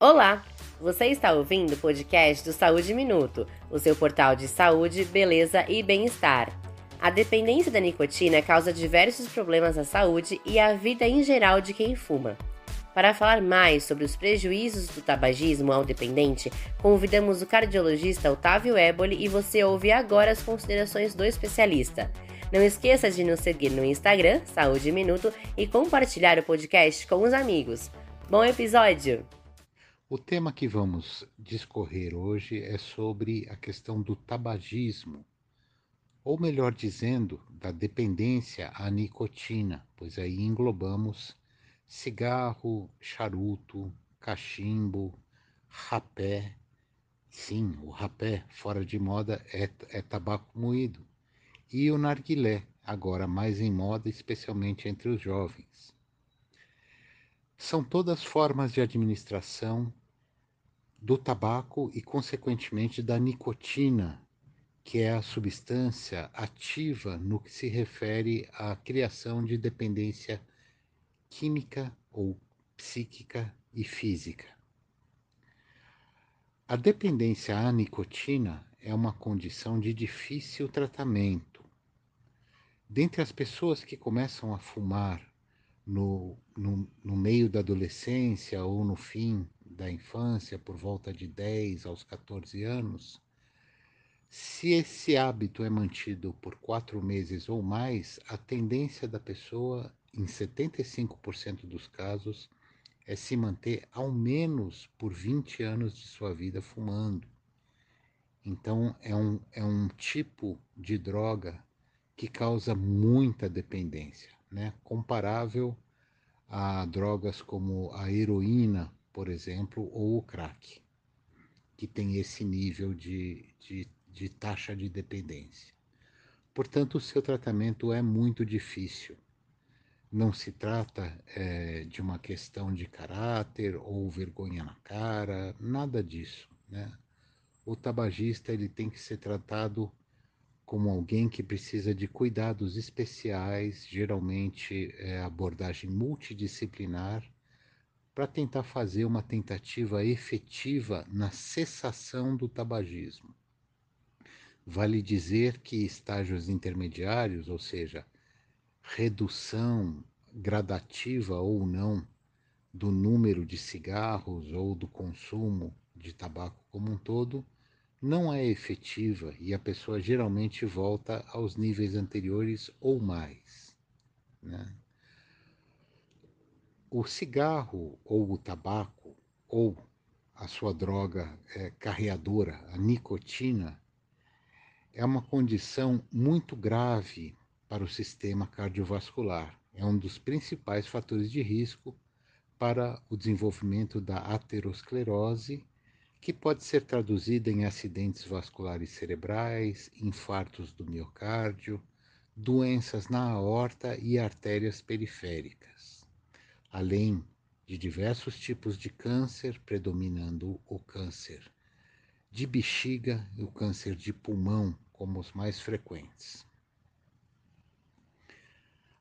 Olá! Você está ouvindo o podcast do Saúde Minuto, o seu portal de saúde, beleza e bem-estar. A dependência da nicotina causa diversos problemas à saúde e à vida em geral de quem fuma. Para falar mais sobre os prejuízos do tabagismo ao dependente, convidamos o cardiologista Otávio Éboli e você ouve agora as considerações do especialista. Não esqueça de nos seguir no Instagram, Saúde Minuto, e compartilhar o podcast com os amigos. Bom episódio! O tema que vamos discorrer hoje é sobre a questão do tabagismo, ou melhor dizendo, da dependência à nicotina, pois aí englobamos cigarro, charuto, cachimbo, rapé. Sim, o rapé, fora de moda, é, é tabaco moído e o narguilé, agora mais em moda, especialmente entre os jovens. São todas formas de administração do tabaco e, consequentemente, da nicotina, que é a substância ativa no que se refere à criação de dependência química ou psíquica e física. A dependência à nicotina é uma condição de difícil tratamento Dentre as pessoas que começam a fumar no, no, no, meio da adolescência ou no fim da infância, por volta de 10 aos 14 anos, se esse hábito é mantido por quatro meses ou mais, a tendência da pessoa, em 75% dos casos, é se manter ao menos por 20 anos de sua vida fumando. Então, é um, é um tipo de droga que causa muita dependência, né? comparável a drogas como a heroína, por exemplo, ou o crack, que tem esse nível de, de, de taxa de dependência. Portanto, o seu tratamento é muito difícil. Não se trata é, de uma questão de caráter ou vergonha na cara, nada disso. Né? O tabagista ele tem que ser tratado como alguém que precisa de cuidados especiais, geralmente é, abordagem multidisciplinar, para tentar fazer uma tentativa efetiva na cessação do tabagismo. Vale dizer que estágios intermediários, ou seja, redução gradativa ou não do número de cigarros ou do consumo de tabaco como um todo, não é efetiva e a pessoa geralmente volta aos níveis anteriores ou mais. Né? O cigarro ou o tabaco ou a sua droga é, carreadora, a nicotina, é uma condição muito grave para o sistema cardiovascular. É um dos principais fatores de risco para o desenvolvimento da aterosclerose que pode ser traduzida em acidentes vasculares cerebrais, infartos do miocárdio, doenças na aorta e artérias periféricas, além de diversos tipos de câncer, predominando o câncer de bexiga e o câncer de pulmão como os mais frequentes.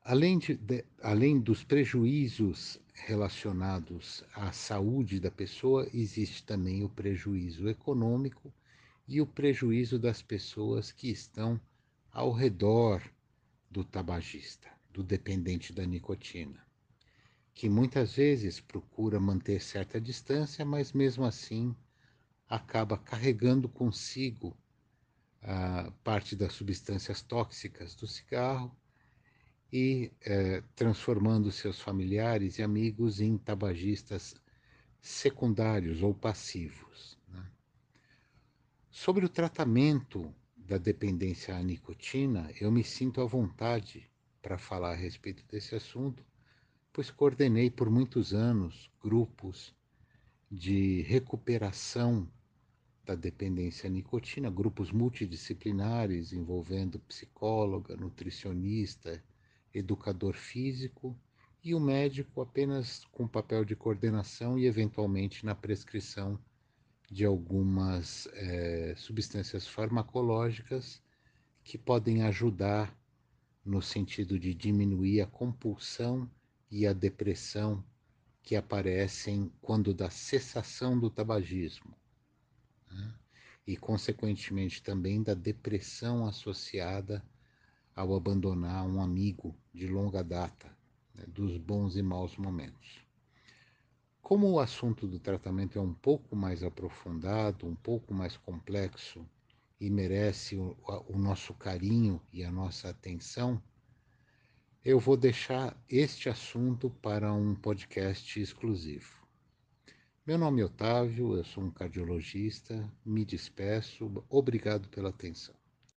Além, de, de, além dos prejuízos relacionados à saúde da pessoa, existe também o prejuízo econômico e o prejuízo das pessoas que estão ao redor do tabagista, do dependente da nicotina, que muitas vezes procura manter certa distância, mas mesmo assim acaba carregando consigo a parte das substâncias tóxicas do cigarro e eh, transformando seus familiares e amigos em tabagistas secundários ou passivos. Né? Sobre o tratamento da dependência à nicotina, eu me sinto à vontade para falar a respeito desse assunto, pois coordenei por muitos anos grupos de recuperação da dependência à nicotina, grupos multidisciplinares envolvendo psicóloga, nutricionista, educador físico e o médico apenas com papel de coordenação e, eventualmente, na prescrição de algumas é, substâncias farmacológicas que podem ajudar no sentido de diminuir a compulsão e a depressão que aparecem quando da cessação do tabagismo né? e, consequentemente, também da depressão associada ao abandonar um amigo de longa data, né? dos bons e maus momentos. Como o assunto do tratamento é um pouco mais aprofundado, um pouco mais complexo e merece o, o nosso carinho e a nossa atenção, eu vou deixar este assunto para um podcast exclusivo. Meu nome é Otávio, eu sou um cardiologista, me despeço, obrigado pela atenção.